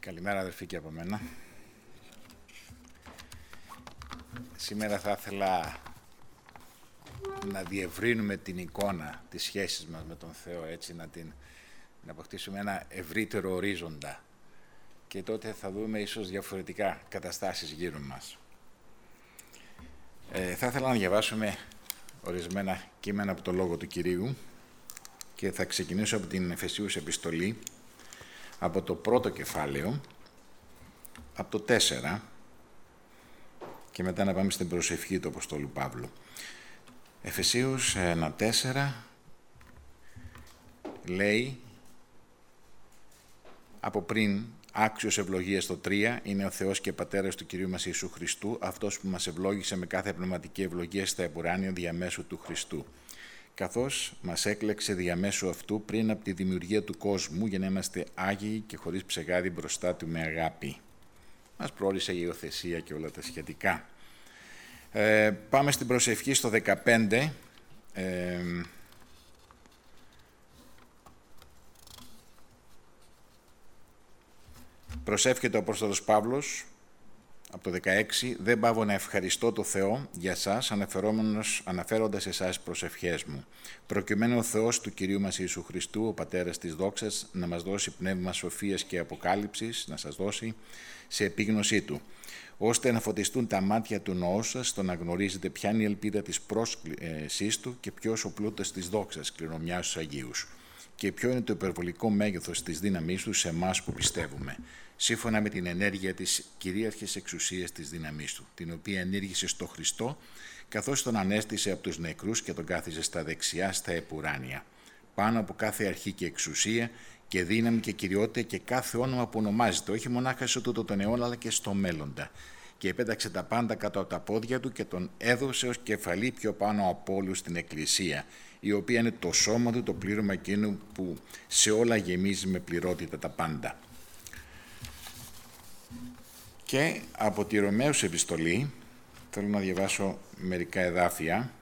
Καλημέρα αδερφοί και από μένα. Σήμερα θα ήθελα να διευρύνουμε την εικόνα της σχέσης μας με τον Θεό, έτσι να την να αποκτήσουμε ένα ευρύτερο ορίζοντα και τότε θα δούμε ίσως διαφορετικά καταστάσεις γύρω μας. Ε, θα ήθελα να διαβάσουμε ορισμένα κείμενα από το Λόγο του Κυρίου και θα ξεκινήσω από την Εφεσίους Επιστολή, από το πρώτο κεφάλαιο, από το 4 και μετά να πάμε στην προσευχή του Αποστόλου Παύλου. Εφεσίους 1.4 λέει από πριν άξιος ευλογίας το 3 είναι ο Θεός και Πατέρας του Κυρίου μας Ιησού Χριστού, αυτός που μας ευλόγησε με κάθε πνευματική ευλογία στα επουράνια διαμέσου του Χριστού καθώς μας έκλεξε διαμέσου αυτού πριν από τη δημιουργία του κόσμου για να είμαστε άγιοι και χωρίς ψεγάδι μπροστά του με αγάπη. Μας πρόρισε η υιοθεσία και όλα τα σχετικά. Ε, πάμε στην προσευχή στο 15. Ε, προσεύχεται ο Απόστολος Παύλος από το 16, δεν πάω να ευχαριστώ το Θεό για σας, αναφερόμενος, αναφέροντας εσάς προσευχές μου. Προκειμένου ο Θεός του Κυρίου μας Ιησού Χριστού, ο Πατέρας της Δόξας, να μας δώσει πνεύμα σοφίας και αποκάλυψης, να σας δώσει σε επίγνωσή Του, ώστε να φωτιστούν τα μάτια του νοού σας, στο να γνωρίζετε ποια είναι η ελπίδα της πρόσκλησής Του και ποιος ο πλούτος της δόξας, κληρονομιάς στους Αγίους και ποιο είναι το υπερβολικό μέγεθος της δύναμής Του σε εμάς που πιστεύουμε σύμφωνα με την ενέργεια της κυρίαρχης εξουσίας της δύναμής του, την οποία ενήργησε στο Χριστό, καθώς τον ανέστησε από τους νεκρούς και τον κάθιζε στα δεξιά στα επουράνια, πάνω από κάθε αρχή και εξουσία και δύναμη και κυριότητα και κάθε όνομα που ονομάζεται, όχι μονάχα σε τούτο τον αιώνα, αλλά και στο μέλλοντα. Και επέταξε τα πάντα κάτω από τα πόδια του και τον έδωσε ως κεφαλή πιο πάνω από όλους στην Εκκλησία, η οποία είναι το σώμα του, το πλήρωμα εκείνου που σε όλα γεμίζει με πληρότητα τα πάντα. Και από τη Ρωμαίους επιστολή, θέλω να διαβάσω μερικά εδάφια,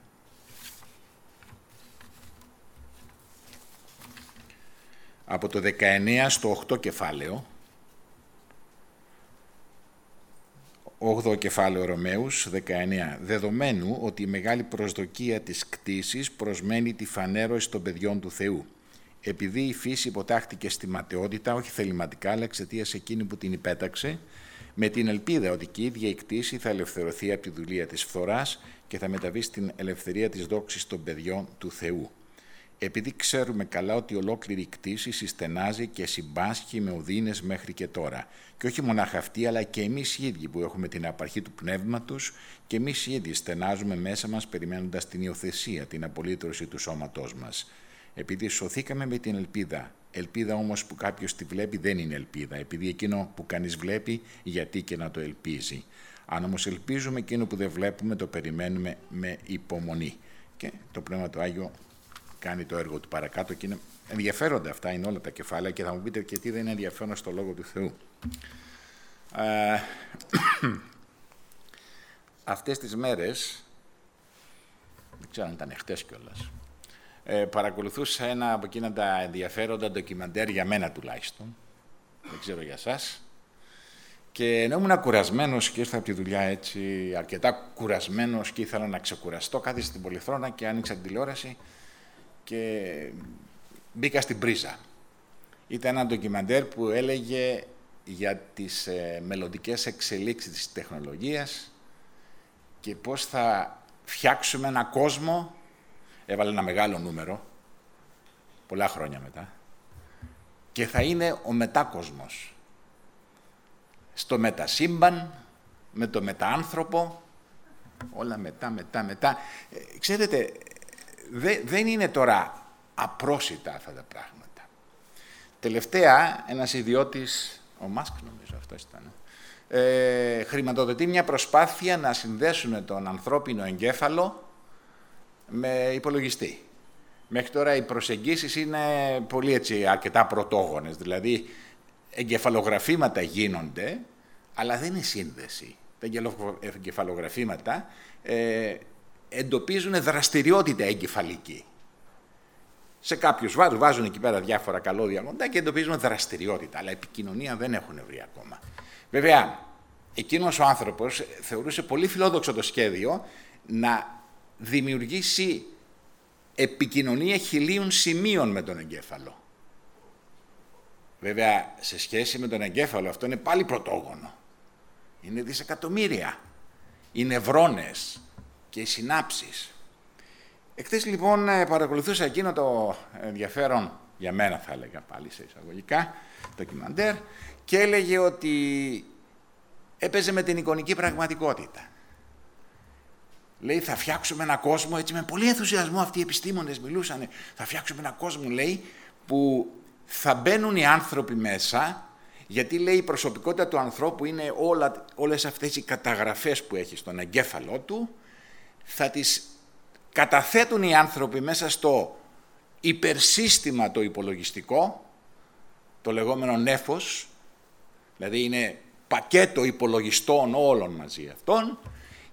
από το 19 στο 8 κεφάλαιο, 8ο κεφάλαιο Ρωμαίους, 19. Δεδομένου ότι η μεγάλη προσδοκία της κτήσης προσμένει τη φανέρωση των παιδιών του Θεού. Επειδή η φύση υποτάχτηκε στη ματαιότητα, όχι θεληματικά, αλλά εξαιτίας εκείνη που την υπέταξε, με την ελπίδα ότι και η ίδια η κτήση θα ελευθερωθεί από τη δουλεία της φθοράς και θα μεταβεί στην ελευθερία της δόξης των παιδιών του Θεού. Επειδή ξέρουμε καλά ότι ολόκληρη η κτήση συστενάζει και συμπάσχει με οδύνες μέχρι και τώρα. Και όχι μονάχα αυτοί, αλλά και εμείς οι ίδιοι που έχουμε την απαρχή του πνεύματος και εμείς οι ίδιοι στενάζουμε μέσα μας περιμένοντας την υιοθεσία, την απολύτρωση του σώματός μας. Επειδή σωθήκαμε με την ελπίδα Ελπίδα όμως που κάποιος τη βλέπει δεν είναι ελπίδα, επειδή εκείνο που κανείς βλέπει γιατί και να το ελπίζει. Αν όμως ελπίζουμε εκείνο που δεν βλέπουμε το περιμένουμε με υπομονή. Και το Πνεύμα του Άγιο κάνει το έργο του παρακάτω και είναι ενδιαφέροντα αυτά, είναι όλα τα κεφάλαια και θα μου πείτε και τι δεν είναι ενδιαφέρον στο Λόγο του Θεού. Ε, αυτές τις μέρες, δεν ξέρω αν ήταν χτες κιόλας, ε, παρακολουθούσα ένα από εκείνα τα ενδιαφέροντα ντοκιμαντέρ για μένα τουλάχιστον, δεν ξέρω για σας, και ενώ ήμουν κουρασμένος και ήρθα από τη δουλειά έτσι, αρκετά κουρασμένος και ήθελα να ξεκουραστώ, κάθισα στην πολυθρόνα και άνοιξα την τηλεόραση και μπήκα στην πρίζα. Ήταν ένα ντοκιμαντέρ που έλεγε για τις ε, μελλοντικές εξελίξεις της τεχνολογίας και πώς θα φτιάξουμε ένα κόσμο έβαλε ένα μεγάλο νούμερο, πολλά χρόνια μετά, και θα είναι ο μετάκοσμος. Στο μετασύμπαν, με το μετάανθρωπο, όλα μετά, μετά, μετά. Ε, ξέρετε, δεν είναι τώρα απρόσιτα αυτά τα πράγματα. Τελευταία, ένας ιδιώτης, ο Μάσκ νομίζω αυτό ήταν, ε, χρηματοδοτεί μια προσπάθεια να συνδέσουν τον ανθρώπινο εγκέφαλο με υπολογιστή. Μέχρι τώρα οι προσεγγίσεις είναι πολύ έτσι αρκετά πρωτόγονες, δηλαδή εγκεφαλογραφήματα γίνονται, αλλά δεν είναι σύνδεση. Τα εγκεφαλογραφήματα ε, εντοπίζουν δραστηριότητα εγκεφαλική. Σε κάποιους βάζουν, βάζουν εκεί πέρα διάφορα καλώδια μοντά και εντοπίζουν δραστηριότητα, αλλά επικοινωνία δεν έχουν βρει ακόμα. Βέβαια, εκείνος ο άνθρωπος θεωρούσε πολύ φιλόδοξο το σχέδιο να δημιουργήσει επικοινωνία χιλίων σημείων με τον εγκέφαλο. Βέβαια, σε σχέση με τον εγκέφαλο αυτό είναι πάλι πρωτόγονο. Είναι δισεκατομμύρια. Οι νευρώνες και οι συνάψεις. Εχθές λοιπόν ε, παρακολουθούσα εκείνο το ενδιαφέρον, για μένα θα έλεγα πάλι σε εισαγωγικά, ντοκιμαντέρ, και έλεγε ότι έπαιζε με την εικονική πραγματικότητα. Λέει, θα φτιάξουμε ένα κόσμο, έτσι με πολύ ενθουσιασμό αυτοί οι επιστήμονες μιλούσαν, θα φτιάξουμε ένα κόσμο, λέει, που θα μπαίνουν οι άνθρωποι μέσα, γιατί λέει η προσωπικότητα του ανθρώπου είναι όλα, όλες αυτές οι καταγραφές που έχει στον εγκέφαλό του, θα τις καταθέτουν οι άνθρωποι μέσα στο υπερσύστημα το υπολογιστικό, το λεγόμενο νέφος, δηλαδή είναι πακέτο υπολογιστών όλων μαζί αυτών,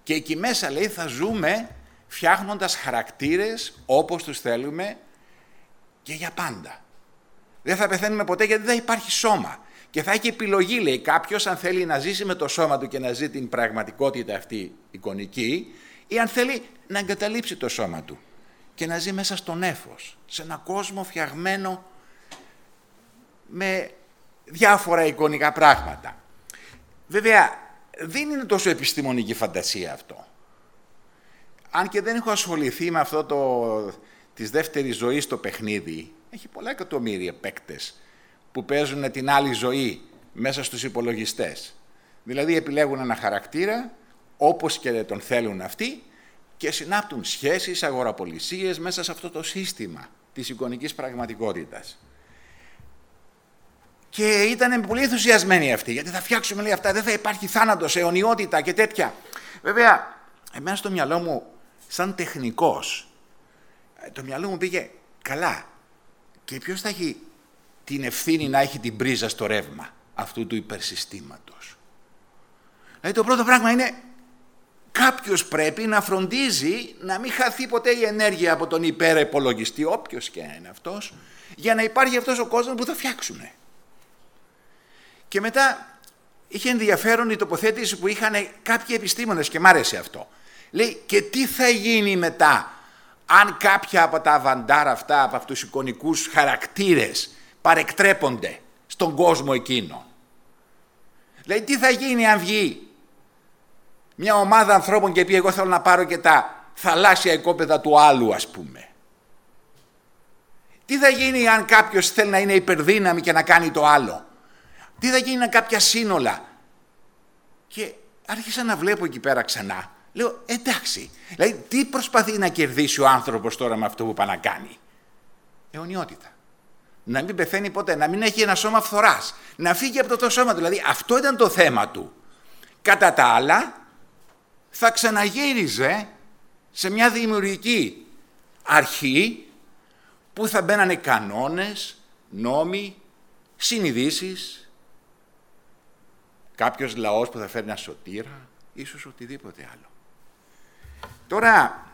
και εκεί μέσα λέει θα ζούμε φτιάχνοντας χαρακτήρες όπως τους θέλουμε και για πάντα. Δεν θα πεθαίνουμε ποτέ γιατί δεν υπάρχει σώμα. Και θα έχει επιλογή, λέει κάποιος, αν θέλει να ζήσει με το σώμα του και να ζει την πραγματικότητα αυτή εικονική, ή αν θέλει να εγκαταλείψει το σώμα του και να ζει μέσα στον έφος, σε ένα κόσμο φτιαγμένο με διάφορα εικονικά πράγματα. Βέβαια, δεν είναι τόσο επιστημονική φαντασία αυτό. Αν και δεν έχω ασχοληθεί με αυτό το, της δεύτερης ζωής στο παιχνίδι, έχει πολλά εκατομμύρια παίκτες που παίζουν την άλλη ζωή μέσα στους υπολογιστές. Δηλαδή επιλέγουν ένα χαρακτήρα, όπως και τον θέλουν αυτοί, και συνάπτουν σχέσεις, αγοραπολισίες μέσα σε αυτό το σύστημα της εικονικής πραγματικότητας. Και ήταν πολύ ενθουσιασμένοι αυτοί, γιατί θα φτιάξουμε λέει, αυτά, δεν θα υπάρχει θάνατος, αιωνιότητα και τέτοια. Βέβαια, εμένα στο μυαλό μου, σαν τεχνικός, ε, το μυαλό μου πήγε καλά. Και ποιος θα έχει την ευθύνη να έχει την πρίζα στο ρεύμα αυτού του υπερσυστήματος; Δηλαδή το πρώτο πράγμα είναι κάποιος πρέπει να φροντίζει να μην χαθεί ποτέ η ενέργεια από τον υπερεπολογιστή, όποιος και είναι αυτός, για να υπάρχει αυτός ο κόσμος που θα φτιάξουν. Και μετά είχε ενδιαφέρον η τοποθέτηση που είχαν κάποιοι επιστήμονες και μ' άρεσε αυτό. Λέει και τι θα γίνει μετά αν κάποια από τα βαντάρα αυτά, από αυτούς τους εικονικούς χαρακτήρες παρεκτρέπονται στον κόσμο εκείνο; Λέει τι θα γίνει αν βγει μια ομάδα ανθρώπων και πει εγώ θέλω να πάρω και τα θαλάσσια οικόπεδα του άλλου ας πούμε. Τι θα γίνει αν κάποιος θέλει να είναι υπερδύναμη και να κάνει το άλλο; Τι θα γίνει αν κάποια σύνολα; Και άρχισα να βλέπω εκεί πέρα ξανά. Λέω εντάξει, δηλαδή τι προσπαθεί να κερδίσει ο άνθρωπος τώρα με αυτό που πάει να κάνει; Αιωνιότητα. Να μην πεθαίνει ποτέ, να μην έχει ένα σώμα φθοράς, να φύγει από το, το σώμα του. Δηλαδή αυτό ήταν το θέμα του. Κατά τα άλλα, θα ξαναγύριζε σε μια δημιουργική αρχή που θα μπαίνανε κανόνες, νόμοι, συνειδήσεις, κάποιος λαός που θα φέρει ένα σωτήρα, ίσως οτιδήποτε άλλο. Τώρα,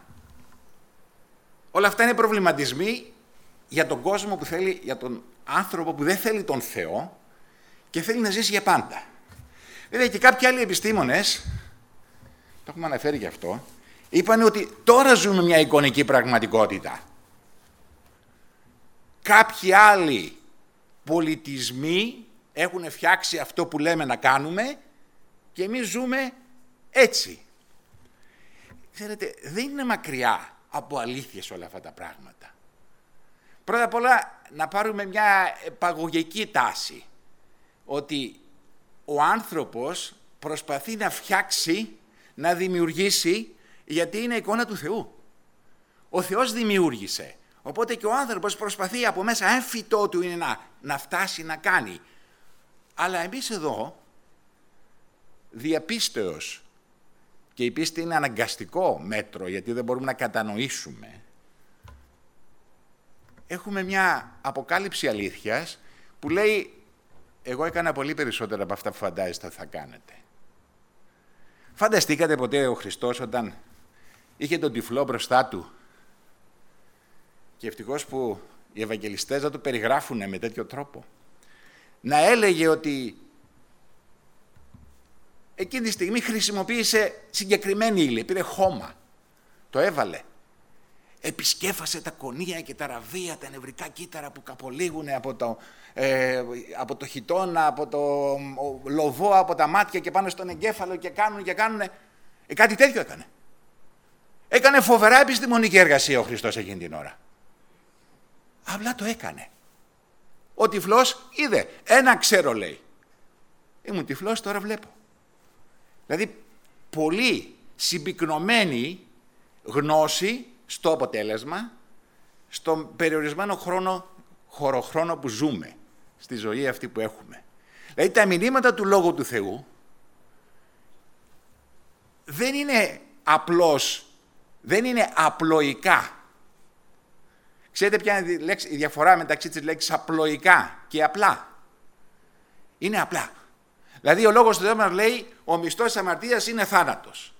όλα αυτά είναι προβληματισμοί για τον κόσμο που θέλει, για τον άνθρωπο που δεν θέλει τον Θεό και θέλει να ζήσει για πάντα. Βέβαια και κάποιοι άλλοι επιστήμονες το έχουμε αναφέρει γι' αυτό, είπαν ότι τώρα ζούμε μια εικονική πραγματικότητα. Κάποιοι άλλοι πολιτισμοί έχουν φτιάξει αυτό που λέμε να κάνουμε και εμείς ζούμε έτσι. Ξέρετε, δεν είναι μακριά από αλήθειες όλα αυτά τα πράγματα. Πρώτα απ' όλα να πάρουμε μια παγωγική τάση, ότι ο άνθρωπος προσπαθεί να φτιάξει να δημιουργήσει γιατί είναι εικόνα του Θεού. Ο Θεός δημιούργησε. Οπότε και ο άνθρωπος προσπαθεί από μέσα έμφυτό του είναι να, να φτάσει να κάνει. Αλλά εμείς εδώ διαπίστεως και η πίστη είναι αναγκαστικό μέτρο γιατί δεν μπορούμε να κατανοήσουμε έχουμε μια αποκάλυψη αλήθειας που λέει εγώ έκανα πολύ περισσότερα από αυτά που φαντάζεστε θα κάνετε. Φανταστήκατε ποτέ ο Χριστός όταν είχε τον τυφλό μπροστά του; Και ευτυχώς που οι Ευαγγελιστές να το περιγράφουν με τέτοιο τρόπο. Να έλεγε ότι εκείνη τη στιγμή χρησιμοποίησε συγκεκριμένη ύλη, πήρε χώμα, το έβαλε. Επισκέφασε τα κονία και τα ραβεία, τα νευρικά κύτταρα που καπολίγουν από το, ε, από το χιτόνα, από το λοβό, από τα μάτια και πάνω στον εγκέφαλο και κάνουν και κάνουν. Ε, κάτι τέτοιο έκανε. Έκανε φοβερά επιστημονική εργασία ο Χριστός εκείνη την ώρα. Απλά το έκανε. Ο τυφλός είδε. Ένα ξέρω λέει. Ήμουν τυφλός τώρα βλέπω. Δηλαδή πολύ συμπυκνωμένη γνώση στο αποτέλεσμα, στον περιορισμένο χρόνο, χωροχρόνο που ζούμε, στη ζωή αυτή που έχουμε. Δηλαδή τα μηνύματα του Λόγου του Θεού δεν είναι απλώς, δεν είναι απλοϊκά. Ξέρετε ποια είναι η διαφορά μεταξύ της λέξης απλοϊκά και απλά; Είναι απλά. Δηλαδή ο λόγος του Θεού μας λέει ο μισθός της αμαρτίας είναι θάνατος.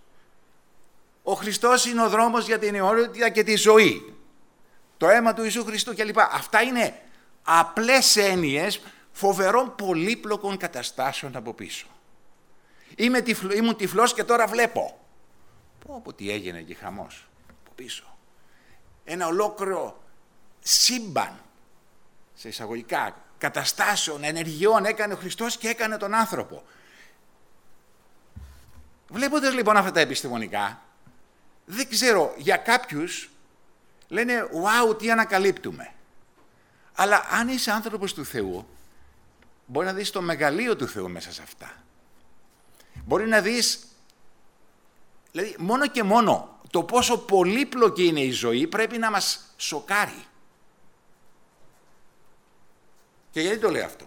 Ο Χριστός είναι ο δρόμος για την αιώνια και τη ζωή. Το αίμα του Ιησού Χριστού κλπ. Αυτά είναι απλές έννοιες φοβερών πολύπλοκων καταστάσεων από πίσω. Είμαι τυφλό, ήμουν τυφλός και τώρα βλέπω. Πω πω τι έγινε και χαμός από πίσω. Ένα ολόκληρο σύμπαν, σε εισαγωγικά, καταστάσεων, ενεργειών έκανε ο Χριστός και έκανε τον άνθρωπο. Βλέποντας λοιπόν αυτά τα επιστημονικά, δεν ξέρω, για κάποιους λένε «Wow, τι ανακαλύπτουμε». Αλλά αν είσαι άνθρωπος του Θεού, μπορεί να δεις το μεγαλείο του Θεού μέσα σε αυτά. Μπορεί να δεις, δηλαδή μόνο και μόνο το πόσο πολύπλοκη είναι η ζωή πρέπει να μας σοκάρει. Και γιατί το λέω αυτό;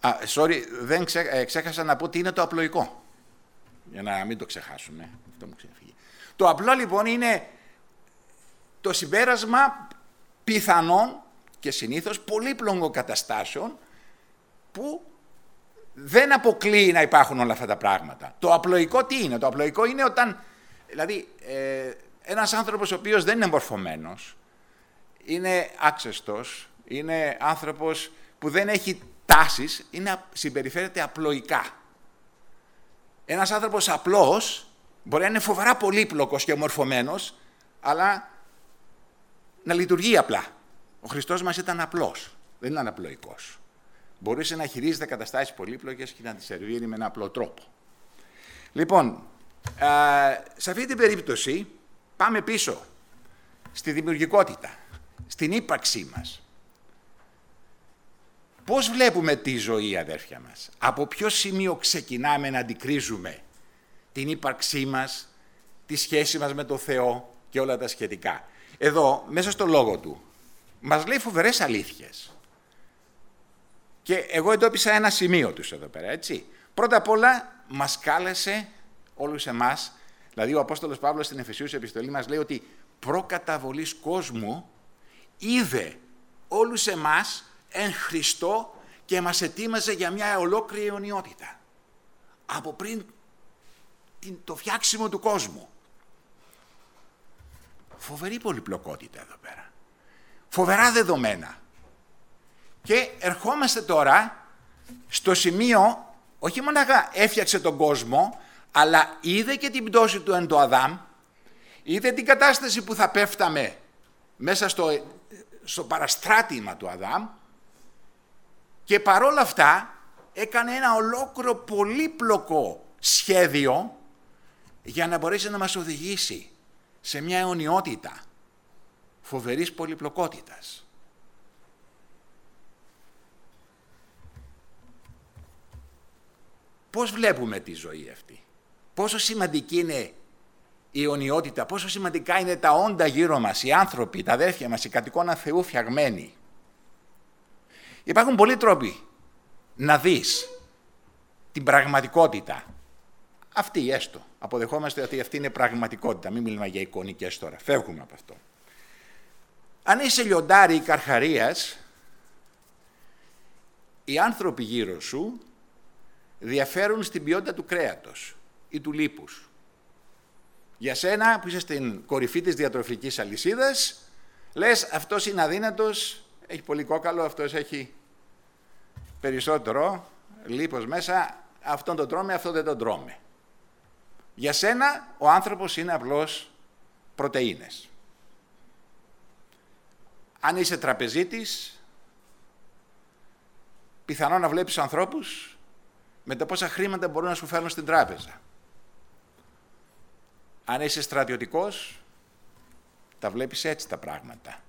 Α, sorry, δεν ε, ξέχασα να πω τι είναι το απλοϊκό. Για να μην το ξεχάσουμε. Αυτό μου ξεφύγει. Το απλό λοιπόν είναι το συμπέρασμα πιθανών και συνήθως πολύπλοκων καταστάσεων που δεν αποκλείει να υπάρχουν όλα αυτά τα πράγματα. Το απλοϊκό τι είναι; Το απλοϊκό είναι όταν, δηλαδή, ε, ένας άνθρωπος ο οποίος δεν είναι μορφωμένος, είναι άξεστος, είναι άνθρωπος που δεν έχει τάσεις, είναι, συμπεριφέρεται απλοϊκά. Ένας άνθρωπος απλός μπορεί να είναι φοβερά πολύπλοκος και μορφωμένος, αλλά να λειτουργεί απλά. Ο Χριστός μας ήταν απλός, δεν ήταν απλοϊκός. Μπορούσε να χειρίζεται καταστάσεις πολύπλοκες και να τις σερβίρει με ένα απλό τρόπο. Λοιπόν, σε αυτή την περίπτωση πάμε πίσω στη δημιουργικότητα, στην ύπαρξή μας. Πώς βλέπουμε τη ζωή, αδέρφια μας; Από ποιο σημείο ξεκινάμε να αντικρίζουμε την ύπαρξή μας, τη σχέση μας με το Θεό και όλα τα σχετικά; Εδώ, μέσα στο λόγο του, μας λέει φοβερές αλήθειες. Και εγώ εντόπισα ένα σημείο τους εδώ πέρα, έτσι. Πρώτα απ' όλα, μας κάλεσε όλους εμάς, δηλαδή ο Απόστολος Παύλος στην Εφεσίους επιστολή μας λέει ότι προκαταβολής κόσμου είδε όλους εμάς εν Χριστώ και μας ετοίμαζε για μια ολόκληρη αιωνιότητα. Από πριν το φτιάξιμο του κόσμου. Φοβερή πολυπλοκότητα εδώ πέρα. Φοβερά δεδομένα. Και ερχόμαστε τώρα στο σημείο, όχι μόνο έφτιαξε τον κόσμο, αλλά είδε και την πτώση του εν το Αδάμ, είδε την κατάσταση που θα πέφταμε μέσα στο, στο παραστράτημα του Αδάμ και παρόλα αυτά έκανε ένα ολόκληρο πολύπλοκο σχέδιο για να μπορέσει να μας οδηγήσει σε μια αιωνιότητα φοβερής πολυπλοκότητας. Πώς βλέπουμε τη ζωή αυτή; Πόσο σημαντική είναι η αιωνιότητα, πόσο σημαντικά είναι τα όντα γύρω μας, οι άνθρωποι, τα αδέρφια μας, οι κατοικώνα Θεού φτιαγμένοι; Υπάρχουν πολλοί τρόποι να δεις την πραγματικότητα. Αυτή έστω. Αποδεχόμαστε ότι αυτή είναι πραγματικότητα. Μην μιλάμε για εικονικές τώρα. Φεύγουμε από αυτό. Αν είσαι λιοντάρι ή καρχαρίας, οι άνθρωποι γύρω σου διαφέρουν στην ποιότητα του κρέατος ή του λίπους. Για σένα που είσαι στην κορυφή της διατροφικής αλυσίδας, Λες αυτός είναι αδύνατος, έχει πολύ κόκαλο, αυτός έχει περισσότερο, λίπος μέσα, αυτόν τον τρώμε, αυτό δεν τον τρώμε. Για σένα ο άνθρωπος είναι απλώς πρωτεΐνες. Αν είσαι τραπεζίτης, πιθανό να βλέπεις ανθρώπους με τα πόσα χρήματα μπορούν να σου φέρουν στην τράπεζα. Αν είσαι στρατιωτικός, τα βλέπεις έτσι τα πράγματα.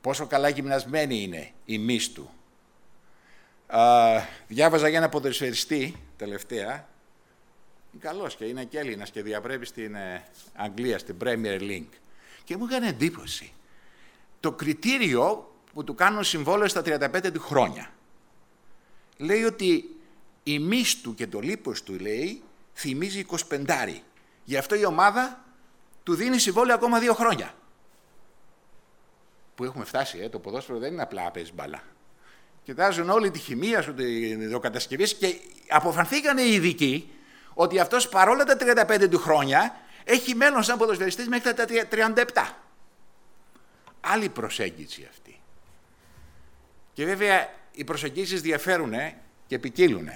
Πόσο καλά γυμνασμένη είναι η μύς του. διάβαζα για ένα ποδοσφαιριστή τελευταία. Είναι καλός και είναι και Έλληνας και διαπρέπει στην ε, Αγγλία, στην Premier League. Και μου έκανε εντύπωση. Το κριτήριο που του κάνουν συμβόλαιο στα 35 του χρόνια. Λέει ότι η μύς του και το λίπος του, λέει, θυμίζει 25. Γι' αυτό η ομάδα του δίνει συμβόλαιο ακόμα δύο χρόνια. Που έχουμε φτάσει, ε, το ποδόσφαιρο δεν είναι απλά παίζεις μπαλά. Κοιτάζουν όλη τη χημεία σου, το κατασκευή και αποφανθήκαν οι ειδικοί ότι αυτός παρόλα τα 35 του χρόνια έχει μέλλον σαν ποδοσφαιριστής μέχρι τα 37. Άλλη προσέγγιση αυτή. Και βέβαια οι προσεγγίσεις διαφέρουν και ποικίλουν.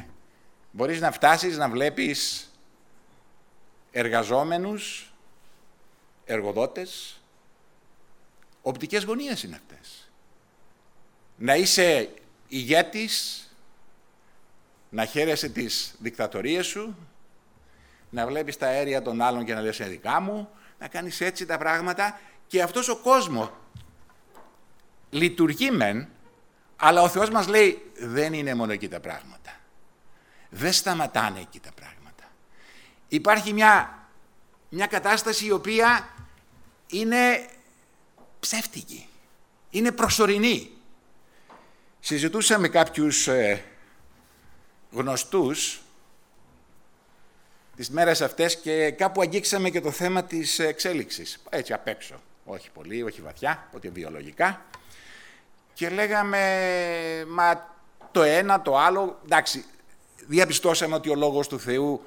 Μπορείς να φτάσεις να βλέπεις εργαζόμενους, εργοδότες, οπτικές γωνίες είναι αυτές. Να είσαι ηγέτης, να χαίρεσαι τις δικτατορίες σου, να βλέπεις τα αέρια των άλλων και να λες είναι δικά μου, να κάνεις έτσι τα πράγματα και αυτός ο κόσμος λειτουργεί μεν, αλλά ο Θεός μας λέει δεν είναι μόνο εκεί τα πράγματα. Δεν σταματάνε εκεί τα πράγματα υπάρχει μια, μια κατάσταση η οποία είναι ψεύτικη, είναι προσωρινή. Συζητούσα με κάποιους ε, γνωστούς τις μέρες αυτές και κάπου αγγίξαμε και το θέμα της εξέλιξης. Έτσι απ' έξω, όχι πολύ, όχι βαθιά, ότι βιολογικά. Και λέγαμε, μα το ένα, το άλλο, εντάξει, διαπιστώσαμε ότι ο Λόγος του Θεού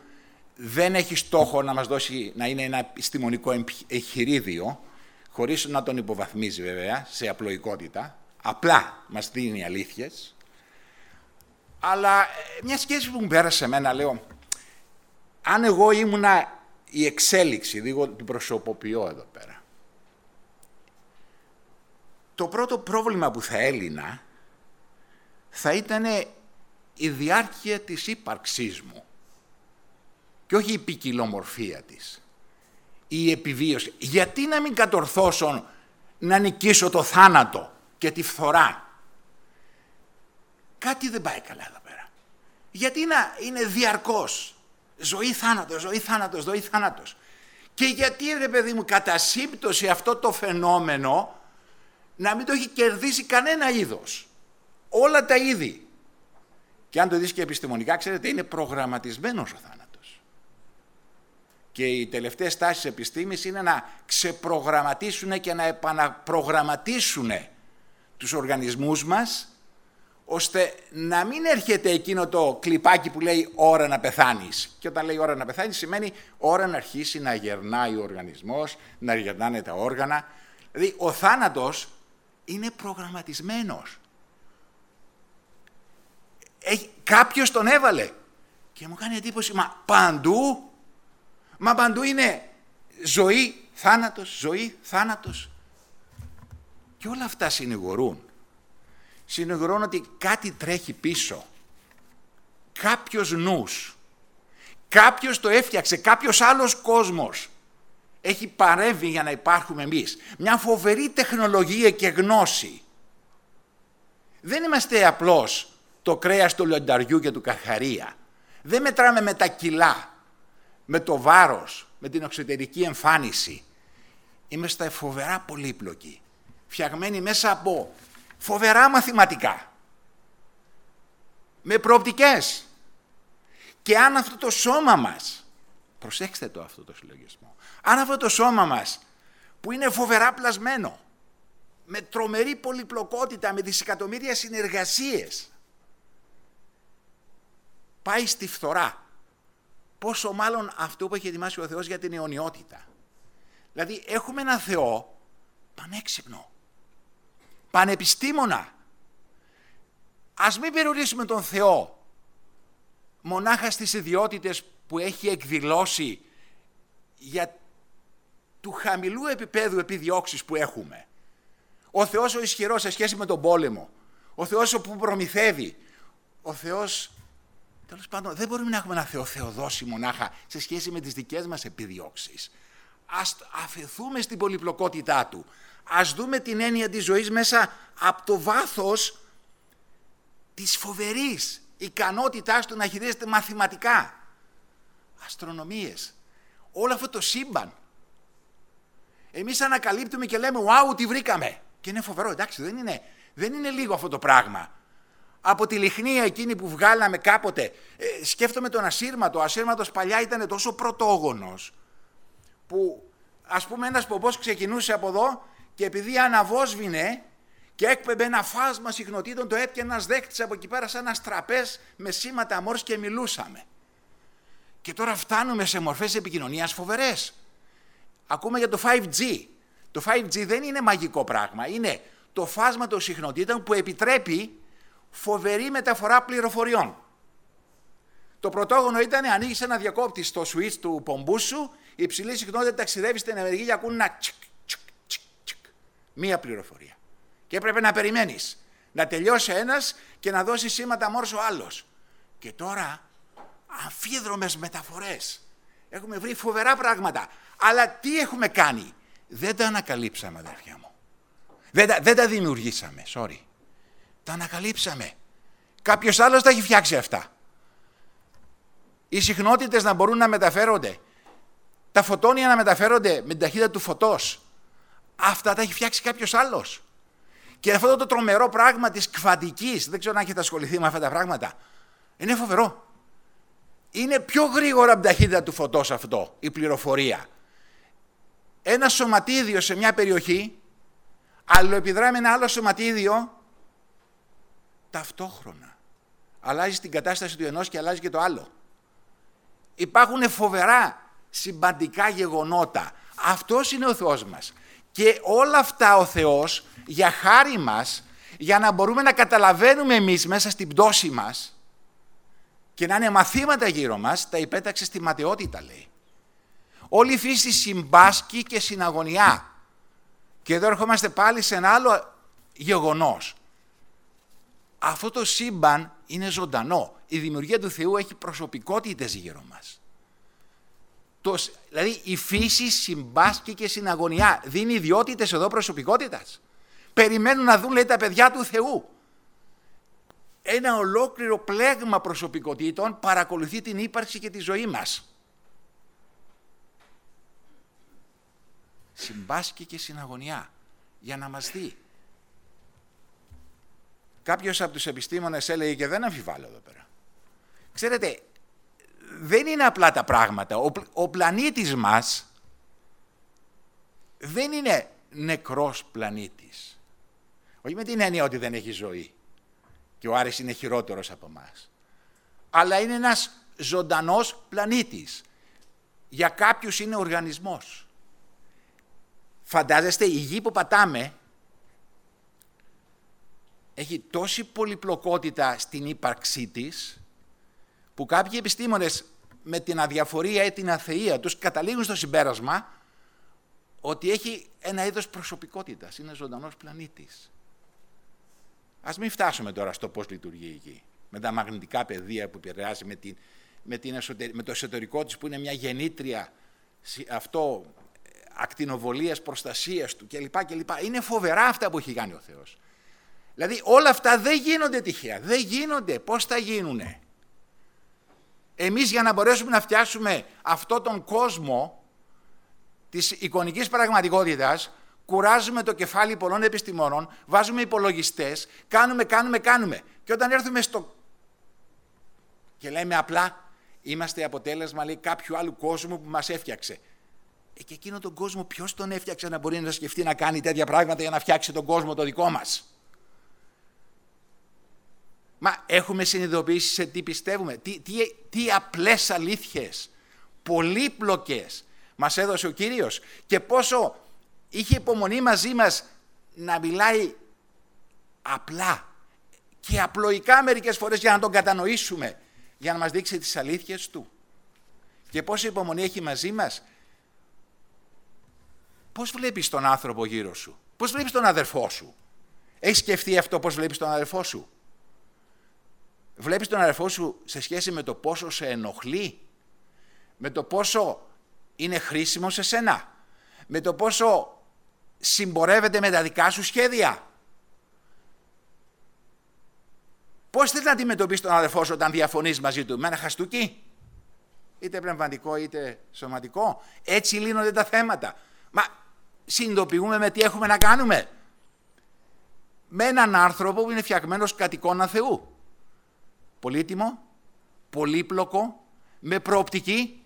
δεν έχει στόχο να μας δώσει να είναι ένα επιστημονικό εγχειρίδιο, χωρίς να τον υποβαθμίζει βέβαια, σε απλοϊκότητα, απλά μας δίνει αλήθειες, αλλά ε, μια σκέψη που μου πέρασε εμένα, λέω, αν εγώ ήμουνα η εξέλιξη, λίγο την προσωποποιώ εδώ πέρα, το πρώτο πρόβλημα που θα έλυνα θα ήταν η διάρκεια της ύπαρξής μου και όχι η ποικιλομορφία της. Η επιβίωση. Γιατί να μην κατορθώσω να νικήσω το θάνατο και τη φθορά; Κάτι δεν πάει καλά εδώ πέρα. Γιατί να είναι διαρκώς ζωή θάνατος, ζωή θάνατος, ζωή θάνατος. Και γιατί ρε παιδί μου κατά σύμπτωση αυτό το φαινόμενο να μην το έχει κερδίσει κανένα είδος. Όλα τα είδη. Και αν το δεις και επιστημονικά ξέρετε είναι προγραμματισμένος ο θάνατος και οι τελευταίες τάσεις επιστήμης είναι να ξεπρογραμματίσουν και να επαναπρογραμματίσουν τους οργανισμούς μας, ώστε να μην έρχεται εκείνο το κλιπάκι που λέει ώρα να πεθάνεις. Και όταν λέει ώρα να πεθάνεις σημαίνει ώρα να αρχίσει να γερνάει ο οργανισμός, να γερνάνε τα όργανα. Δηλαδή ο θάνατος είναι προγραμματισμένος. Έχει, κάποιος τον έβαλε. Και μου κάνει εντύπωση, μα παντού Μα παντού είναι ζωή, θάνατος, ζωή, θάνατος. Και όλα αυτά συνηγορούν. Συνηγορούν ότι κάτι τρέχει πίσω. Κάποιος νους. Κάποιος το έφτιαξε, κάποιος άλλος κόσμος έχει παρεύει για να υπάρχουμε εμείς. Μια φοβερή τεχνολογία και γνώση. Δεν είμαστε απλώς το κρέας του λιονταριού και του καρχαρία. Δεν μετράμε με τα κιλά με το βάρος, με την εξωτερική εμφάνιση. Είμαστε φοβερά πολύπλοκοι, φτιαγμένοι μέσα από φοβερά μαθηματικά, με προοπτικές. Και αν αυτό το σώμα μας, προσέξτε το αυτό το συλλογισμό, αν αυτό το σώμα μας που είναι φοβερά πλασμένο, με τρομερή πολυπλοκότητα, με δισεκατομμύρια συνεργασίες, πάει στη φθορά, πόσο μάλλον αυτό που έχει ετοιμάσει ο Θεός για την αιωνιότητα. Δηλαδή έχουμε ένα Θεό πανέξυπνο, πανεπιστήμονα. Ας μην περιορίσουμε τον Θεό μονάχα στις ιδιότητες που έχει εκδηλώσει για του χαμηλού επίπεδου επιδιώξεις που έχουμε. Ο Θεός ο ισχυρός σε σχέση με τον πόλεμο. Ο Θεός ο που προμηθεύει. Ο Θεός, τέλος πάντων, δεν μπορούμε να έχουμε ένα Θεό θεοδόση μονάχα σε σχέση με τις δικές μας επιδιώξεις. Ας αφαιθούμε στην πολυπλοκότητά Του. Ας δούμε την έννοια της ζωής μέσα από το βάθος της φοβερής ικανότητάς Του να χειρίζεται μαθηματικά. Αστρονομίες. Όλο αυτό το σύμπαν. Εμείς ανακαλύπτουμε και λέμε «Wow, τι βρήκαμε». Και είναι φοβερό, εντάξει, δεν είναι, δεν είναι λίγο αυτό το πράγμα. Από τη λιχνία εκείνη που βγάλαμε κάποτε, ε, σκέφτομαι τον ασύρματο. Ο ασύρματος παλιά ήταν τόσο πρωτόγονος, που ας πούμε ένας πομπός ξεκινούσε από εδώ και επειδή αναβόσβηνε και έκπεμπε ένα φάσμα συχνοτήτων, το έτυχε ένας δέκτης από εκεί πέρα σαν ένας τραπέζ με σήματα αμόρς και μιλούσαμε. Και τώρα φτάνουμε σε μορφές επικοινωνίας φοβερές. Ακούμε για το 5G. Το 5G δεν είναι μαγικό πράγμα. Είναι το φάσμα των συχνοτήτων που επιτρέπει φοβερή μεταφορά πληροφοριών. Το πρωτόγωνο ήταν ανοίγεις ένα διακόπτη στο switch του πομπού σου, η υψηλή συχνότητα ταξιδεύεις στην ενεργή και ακούνε ένα τσικ, τσικ, τσικ, τσικ. Μία πληροφορία. Και έπρεπε να περιμένεις να τελειώσει ένας και να δώσει σήματα μόρσο άλλος. Και τώρα αμφίδρομες μεταφορές. Έχουμε βρει φοβερά πράγματα. Αλλά τι έχουμε κάνει; Δεν τα ανακαλύψαμε αδερφιά μου. Δεν τα, δεν τα δημιουργήσαμε, sorry. Τα ανακαλύψαμε. Κάποιος άλλος τα έχει φτιάξει αυτά. Οι συχνότητες να μπορούν να μεταφέρονται. Τα φωτόνια να μεταφέρονται με την ταχύτητα του φωτός. Αυτά τα έχει φτιάξει κάποιος άλλος. Και αυτό το τρομερό πράγμα της κβαντικής, δεν ξέρω αν έχετε ασχοληθεί με αυτά τα πράγματα, είναι φοβερό είναι πιο γρήγορα από την ταχύτητα του φωτός αυτό, η πληροφορία. Ένα σωματίδιο σε μια περιοχή αλληλοεπιδρά με ένα άλλο σωματίδιο ταυτόχρονα. Αλλάζει την κατάσταση του ενός και αλλάζει και το άλλο. Υπάρχουν φοβερά συμπαντικά γεγονότα. Αυτός είναι ο Θεός μας. Και όλα αυτά ο Θεός για χάρη μας, για να μπορούμε να καταλαβαίνουμε εμείς μέσα στην πτώση μας, και να είναι μαθήματα γύρω μας, τα υπέταξε στη ματαιότητα λέει. Όλη η φύση συμπάσκει και συναγωνιά. Και εδώ ερχόμαστε πάλι σε ένα άλλο γεγονός. Αυτό το σύμπαν είναι ζωντανό. Η δημιουργία του Θεού έχει προσωπικότητες γύρω μας. Το, δηλαδή η φύση συμπάσκει και συναγωνιά. Δίνει ιδιότητες εδώ προσωπικότητας. Περιμένουν να δουν λέει τα παιδιά του Θεού ένα ολόκληρο πλέγμα προσωπικότητων παρακολουθεί την ύπαρξη και τη ζωή μας. Συμπάσκει και συναγωνιά για να μας δει. Κάποιος από τους επιστήμονες έλεγε και δεν αμφιβάλλω εδώ πέρα. Ξέρετε, δεν είναι απλά τα πράγματα. Ο, ο πλανήτης μας δεν είναι νεκρός πλανήτης. Όχι με την έννοια ότι δεν έχει ζωή και ο Άρης είναι χειρότερος από μας. Αλλά είναι ένας ζωντανός πλανήτης. Για κάποιους είναι οργανισμός. Φαντάζεστε η γη που πατάμε έχει τόση πολυπλοκότητα στην ύπαρξή της που κάποιοι επιστήμονες με την αδιαφορία ή την αθεία τους καταλήγουν στο συμπέρασμα ότι έχει ένα είδος προσωπικότητας, είναι ζωντανός πλανήτης. Α μην φτάσουμε τώρα στο πώς λειτουργεί η γη. Με τα μαγνητικά πεδία που επηρεάζει, με, την, με, την με το εσωτερικό της που είναι μια γεννήτρια αυτό ακτινοβολίας προστασίας του κλπ. κλπ. Είναι φοβερά αυτά που έχει κάνει ο Θεός. Δηλαδή όλα αυτά δεν γίνονται τυχαία. Δεν γίνονται. Πώς θα γίνουνε; Εμείς για να μπορέσουμε να φτιάσουμε αυτό τον κόσμο της εικονικής πραγματικότητας κουράζουμε το κεφάλι πολλών επιστημόνων, βάζουμε υπολογιστές, κάνουμε, κάνουμε, κάνουμε. Και όταν έρθουμε στο. και λέμε απλά, είμαστε αποτέλεσμα λέει, κάποιου άλλου κόσμου που μας έφτιαξε. Ε, και εκείνο τον κόσμο ποιος τον έφτιαξε να μπορεί να σκεφτεί να κάνει τέτοια πράγματα για να φτιάξει τον κόσμο το δικό μας; Μα έχουμε συνειδητοποιήσει σε τι πιστεύουμε, τι, τι, τι απλές αλήθειες, πολύπλοκες μας έδωσε ο Κύριος και πόσο είχε υπομονή μαζί μας να μιλάει απλά και απλοϊκά μερικές φορές για να τον κατανοήσουμε, για να μας δείξει τις αλήθειες του. Και πόση υπομονή έχει μαζί μας. Πώς βλέπεις τον άνθρωπο γύρω σου; Πώς βλέπεις τον αδερφό σου; Έχεις σκεφτεί αυτό πώς βλέπεις τον αδερφό σου; Βλέπεις τον αδερφό σου σε σχέση με το πόσο σε ενοχλεί; Με το πόσο είναι χρήσιμο σε σένα; Με το πόσο συμπορεύεται με τα δικά σου σχέδια; Πώς θέλει να αντιμετωπίσεις τον αδερφό σου όταν διαφωνείς μαζί του, με ένα χαστούκι, είτε πνευματικό είτε σωματικό; Έτσι λύνονται τα θέματα. Μα συνειδητοποιούμε με τι έχουμε να κάνουμε. Με έναν άνθρωπο που είναι φτιαγμένος κατ' εικόνα Θεού. Πολύτιμο, πολύπλοκο, με προοπτική.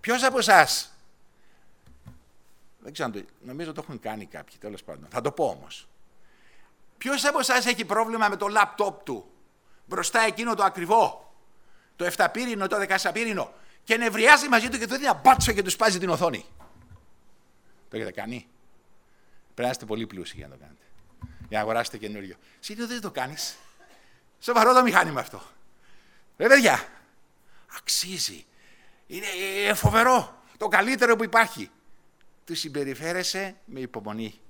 Ποιος από εσάς. Δεν ξέρω, νομίζω το έχουν κάνει κάποιοι, τέλος πάντων. Θα το πω όμως. Ποιος από εσάς έχει πρόβλημα με το λάπτοπ του, μπροστά εκείνο το ακριβό, το 7 πύρινο, το 14 πύρινο, και νευριάζει μαζί του και του δίνει ένα μπάτσο και του σπάζει την οθόνη. Το έχετε κάνει; Πρέπει να είστε πολύ πλούσιοι για να το κάνετε. Για να αγοράσετε καινούριο. Συνήθω δεν το κάνεις. Σοβαρό το μηχάνημα αυτό. Ρε παιδιά, αξίζει. Είναι ε, φοβερό. Το καλύτερο που υπάρχει. Του συμπεριφέρεσαι με υπομονή.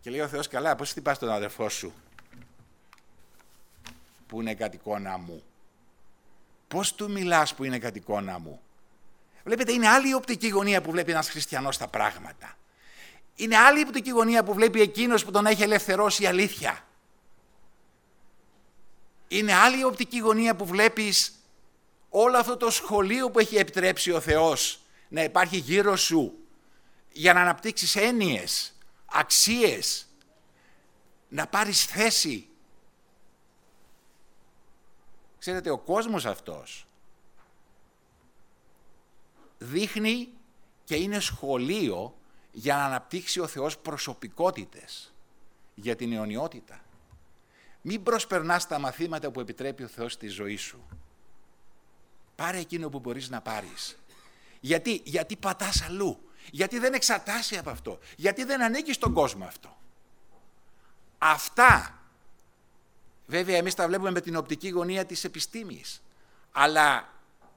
Και λέει ο Θεός, καλά, πώς χτυπάς τον αδερφό σου που είναι κατ' εικόνα μου; Πώς του μιλάς που είναι κατ' εικόνα μου; Βλέπετε, είναι άλλη η οπτική γωνία που βλέπει ένας χριστιανός τα πράγματα. Είναι άλλη η οπτική γωνία που βλέπει εκείνος που τον έχει ελευθερώσει η αλήθεια. Είναι άλλη η οπτική γωνία που βλέπεις όλο αυτό το σχολείο που έχει επιτρέψει ο Θεός να υπάρχει γύρω σου για να αναπτύξεις έννοιες, αξίες, να πάρεις θέση. Ξέρετε, ο κόσμος αυτός δείχνει και είναι σχολείο για να αναπτύξει ο Θεός προσωπικότητες για την αιωνιότητα. Μην προσπερνάς τα μαθήματα που επιτρέπει ο Θεός στη ζωή σου. Πάρε εκείνο που μπορείς να πάρεις. Γιατί, γιατί πατάς αλλού. Γιατί δεν εξαρτάσαι από αυτό. Γιατί δεν ανήκεις στον κόσμο αυτό. Αυτά, βέβαια εμείς τα βλέπουμε με την οπτική γωνία της επιστήμης. Αλλά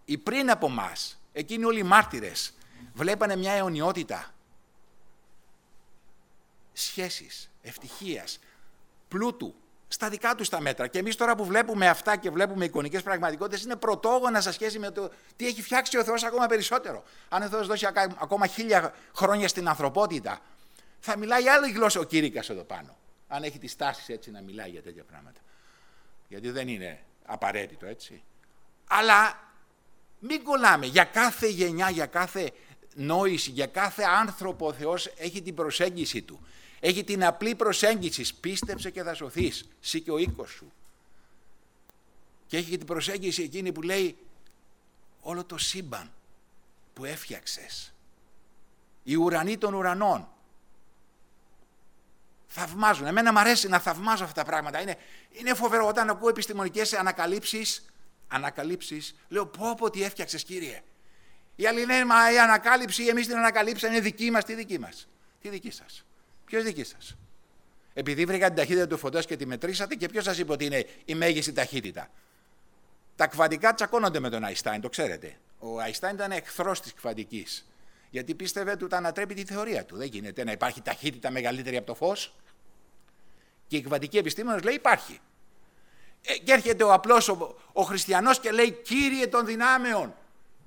οι πριν από μας, εκείνοι όλοι οι μάρτυρες, βλέπανε μια αιωνιότητα. Σχέσεις, ευτυχίας, πλούτου, στα δικά τους τα μέτρα. Και εμείς τώρα που βλέπουμε αυτά και βλέπουμε εικονικές πραγματικότητες, είναι πρωτόγωνα σε σχέση με το τι έχει φτιάξει ο Θεός ακόμα περισσότερο. Αν ο Θεός δώσει ακόμα χίλια χρόνια στην ανθρωπότητα, θα μιλάει άλλη γλώσσα ο Κύρικα εδώ πάνω. Αν έχει τις τάσεις έτσι να μιλάει για τέτοια πράγματα. Γιατί δεν είναι απαραίτητο έτσι. Αλλά μην κολλάμε. Για κάθε γενιά, για κάθε νόηση, για κάθε άνθρωπο ο Θεός έχει την προσέγγιση του. Έχει την απλή προσέγγιση, πίστεψε και θα σωθείς, εσύ και ο οίκος σου. Και έχει την προσέγγιση εκείνη που λέει όλο το σύμπαν που έφτιαξες. Οι ουρανοί των ουρανών. Θαυμάζουν. Εμένα μου αρέσει να θαυμάζω αυτά τα πράγματα. Είναι, είναι φοβερό όταν ακούω επιστημονικές ανακαλύψεις, ανακαλύψεις, λέω πω πω τι έφτιαξες κύριε. Οι άλλοι λένε μα η ανακάλυψη, εμείς την ανακαλύψαμε, είναι δική μας, τι δική μας; Τι δική σας; Ποιος δική σας; Επειδή βρήκα την ταχύτητα του φωτός και τη μετρήσατε και ποιος σας είπε ότι είναι η μέγιστη ταχύτητα. Τα κβαντικά τσακώνονται με τον Αϊστάιν, το ξέρετε. Ο Αϊστάιν ήταν εχθρός της κβαντική. Γιατί πίστευε ότι ανατρέπει τη θεωρία του. Δεν γίνεται να υπάρχει ταχύτητα μεγαλύτερη από το φως. Και η κβαντική επιστήμονας λέει υπάρχει. Ε, και έρχεται ο απλός ο, ο χριστιανός και λέει Κύριε των δυνάμεων.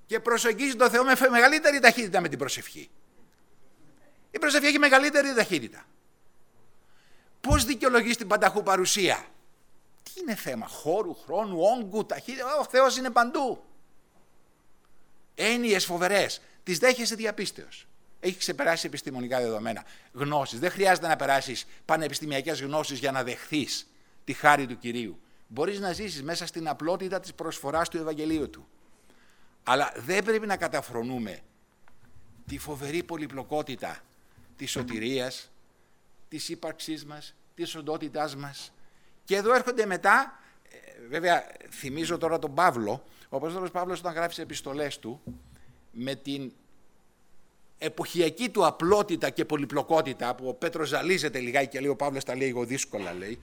Και προσεγγίζει τον Θεό με μεγαλύτερη ταχύτητα με την προσευχή. Η προσευχή έχει μεγαλύτερη ταχύτητα. Πώς δικαιολογείς την πανταχού παρουσία; Τι είναι θέμα χώρου, χρόνου, όγκου, ταχύτητα. Ο Θεός είναι παντού. Έννοιες φοβερές. Τις δέχεσαι διαπίστεως. Έχει ξεπεράσει επιστημονικά δεδομένα. Γνώσεις. Δεν χρειάζεται να περάσεις πανεπιστημιακές γνώσεις για να δεχθείς τη χάρη του Κυρίου. Μπορείς να ζήσεις μέσα στην απλότητα της προσφοράς του Ευαγγελίου Του. Αλλά δεν πρέπει να καταφρονούμε τη φοβερή πολυπλοκότητα της σωτηρίας, της ύπαρξής μας, της οντότητάς μας. Και εδώ έρχονται μετά, ε, βέβαια θυμίζω τώρα τον Παύλο, ο Απόστολος Παύλος όταν γράφει επιστολές του, με την εποχιακή του απλότητα και πολυπλοκότητα που ο Πέτρος ζαλίζεται λιγάκι και λέει ο Παύλος τα λέει λίγο δύσκολα λέει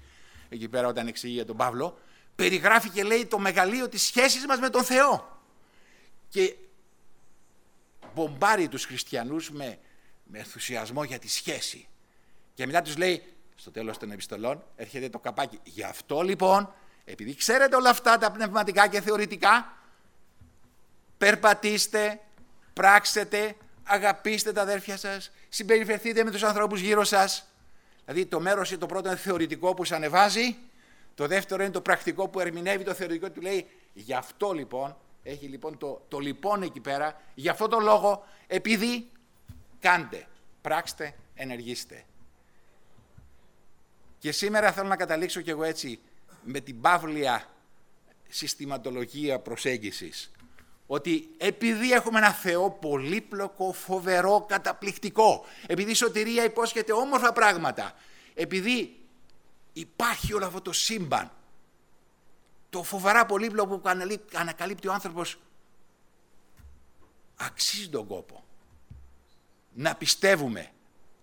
εκεί πέρα όταν εξηγεί για τον Παύλο περιγράφει και λέει το μεγαλείο της σχέσης μας με τον Θεό και μπομπάρει τους χριστιανούς με, με ενθουσιασμό για τη σχέση. Και μετά τους λέει στο τέλος των επιστολών έρχεται το καπάκι. Γι' αυτό λοιπόν επειδή ξέρετε όλα αυτά τα πνευματικά και θεωρητικά περπατήστε, πράξετε, αγαπήστε τα αδέρφια σας, συμπεριφερθείτε με τους ανθρώπους γύρω σας. Δηλαδή το μέρος το πρώτο είναι θεωρητικό που σας ανεβάζει, το δεύτερο είναι το πρακτικό που ερμηνεύει το θεωρητικό του λέει γι' αυτό λοιπόν, έχει λοιπόν το, το λοιπόν εκεί πέρα, γι' αυτό το λόγο επειδή κάντε, πράξτε, ενεργήστε. Και σήμερα θέλω να καταλήξω κι εγώ έτσι με την παύλια συστηματολογία προσέγγισης ότι επειδή έχουμε ένα Θεό πολύπλοκο, φοβερό, καταπληκτικό, επειδή η σωτηρία υπόσχεται όμορφα πράγματα, επειδή υπάρχει όλο αυτό το σύμπαν, το φοβερά πολύπλοκο που ανακαλύπτει ο άνθρωπος, αξίζει τον κόπο να πιστεύουμε,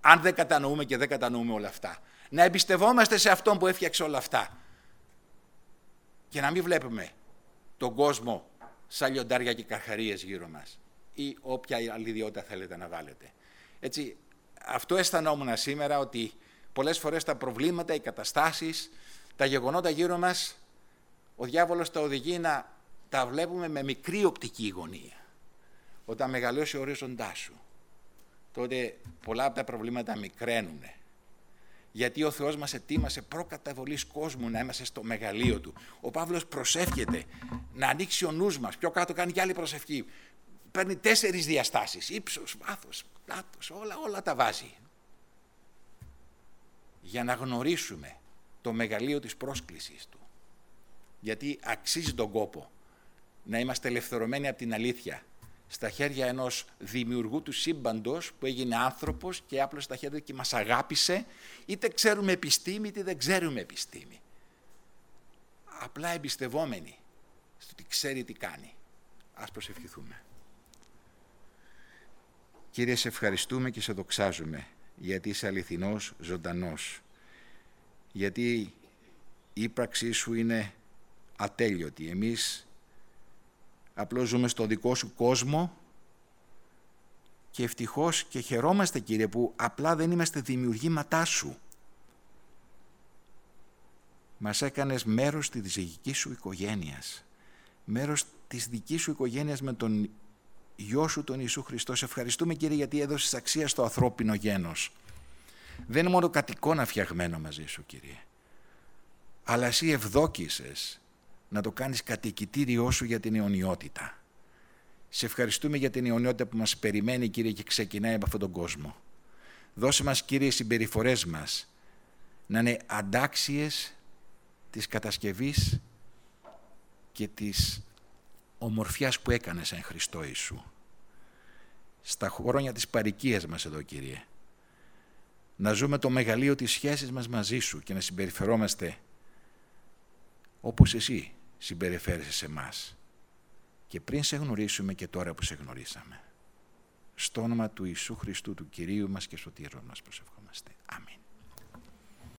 αν δεν κατανοούμε και δεν κατανοούμε όλα αυτά, να εμπιστευόμαστε σε Αυτόν που έφτιαξε όλα αυτά και να μην βλέπουμε τον κόσμο σαν λιοντάρια και καρχαρίες γύρω μας ή όποια άλλη ιδιότητα θέλετε να βάλετε. Έτσι, αυτό αισθανόμουν σήμερα ότι πολλές φορές τα προβλήματα, οι καταστάσεις, τα γεγονότα γύρω μας, ο διάβολος τα οδηγεί να τα βλέπουμε με μικρή οπτική γωνία. Όταν μεγαλώσει ο ορίζοντάς σου, τότε πολλά από τα προβλήματα μικραίνουν γιατί ο Θεός μας ετοίμασε προκαταβολής κόσμου να είμαστε στο μεγαλείο Του. Ο Παύλος προσεύχεται να ανοίξει ο νους μας, πιο κάτω κάνει και άλλη προσευχή. Παίρνει τέσσερις διαστάσεις, ύψος, βάθος, πλάτος, όλα, όλα τα βάζει. Για να γνωρίσουμε το μεγαλείο της πρόσκλησης Του. Γιατί αξίζει τον κόπο να είμαστε ελευθερωμένοι από την αλήθεια στα χέρια ενός δημιουργού του σύμπαντος που έγινε άνθρωπος και άπλωσε τα χέρια και μας αγάπησε, είτε ξέρουμε επιστήμη είτε δεν ξέρουμε επιστήμη. Απλά εμπιστευόμενοι στο ότι ξέρει τι κάνει. Ας προσευχηθούμε. Κύριε, σε ευχαριστούμε και σε δοξάζουμε γιατί είσαι αληθινός, ζωντανός. Γιατί η ύπαρξή σου είναι ατέλειωτη. Εμείς απλώς ζούμε στο δικό σου κόσμο και ευτυχώς και χαιρόμαστε Κύριε που απλά δεν είμαστε δημιουργήματά σου. Μας έκανες μέρος της δικής σου οικογένειας, μέρος της δικής σου οικογένειας με τον Γιο σου τον Ιησού Χριστό. Σε ευχαριστούμε Κύριε γιατί έδωσες αξία στο ανθρώπινο γένος. Δεν είναι μόνο κατοικώνα φτιαγμένο μαζί σου Κύριε, αλλά εσύ ευδόκησες να το κάνεις κατοικητήριό σου για την αιωνιότητα. Σε ευχαριστούμε για την αιωνιότητα που μας περιμένει, Κύριε, και ξεκινάει από αυτόν τον κόσμο. Δώσε μας, Κύριε, οι συμπεριφορές μας να είναι αντάξιες της κατασκευής και της ομορφιάς που έκανες εν Χριστώ Ιησού. Στα χρόνια της παρικίας μας εδώ, Κύριε. Να ζούμε το μεγαλείο της σχέσης μας μαζί Σου και να συμπεριφερόμαστε όπως Εσύ συμπεριφέρεσαι σε εμάς. Και πριν σε γνωρίσουμε και τώρα που σε γνωρίσαμε. Στο όνομα του Ιησού Χριστού, του Κυρίου μας και Σωτήρου μας προσευχόμαστε. Αμήν.